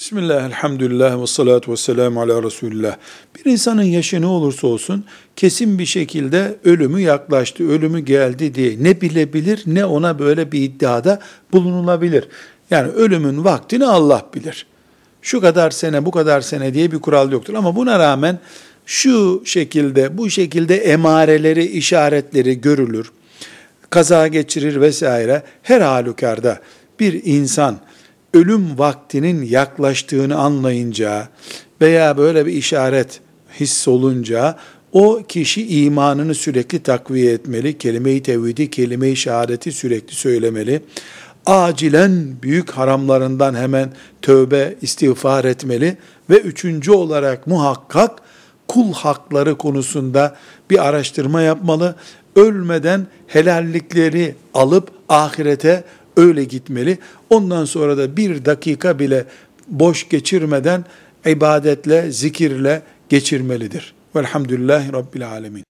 Bismillah, elhamdülillah ve salatu ve selamu ala Resulullah. Bir insanın yaşı ne olursa olsun kesin bir şekilde ölümü yaklaştı, ölümü geldi diye ne bilebilir ne ona böyle bir iddiada bulunulabilir. Yani ölümün vaktini Allah bilir. Şu kadar sene, bu kadar sene diye bir kural yoktur. Ama buna rağmen şu şekilde, bu şekilde emareleri, işaretleri görülür. Kaza geçirir vesaire. Her halükarda bir insan ölüm vaktinin yaklaştığını anlayınca veya böyle bir işaret hissolunca o kişi imanını sürekli takviye etmeli, kelime-i tevhidi, kelime-i şehadeti sürekli söylemeli. Acilen büyük haramlarından hemen tövbe, istiğfar etmeli ve üçüncü olarak muhakkak kul hakları konusunda bir araştırma yapmalı. Ölmeden helallikleri alıp ahirete öyle gitmeli. Ondan sonra da bir dakika bile boş geçirmeden ibadetle, zikirle geçirmelidir. Velhamdülillahi Rabbil Alemin.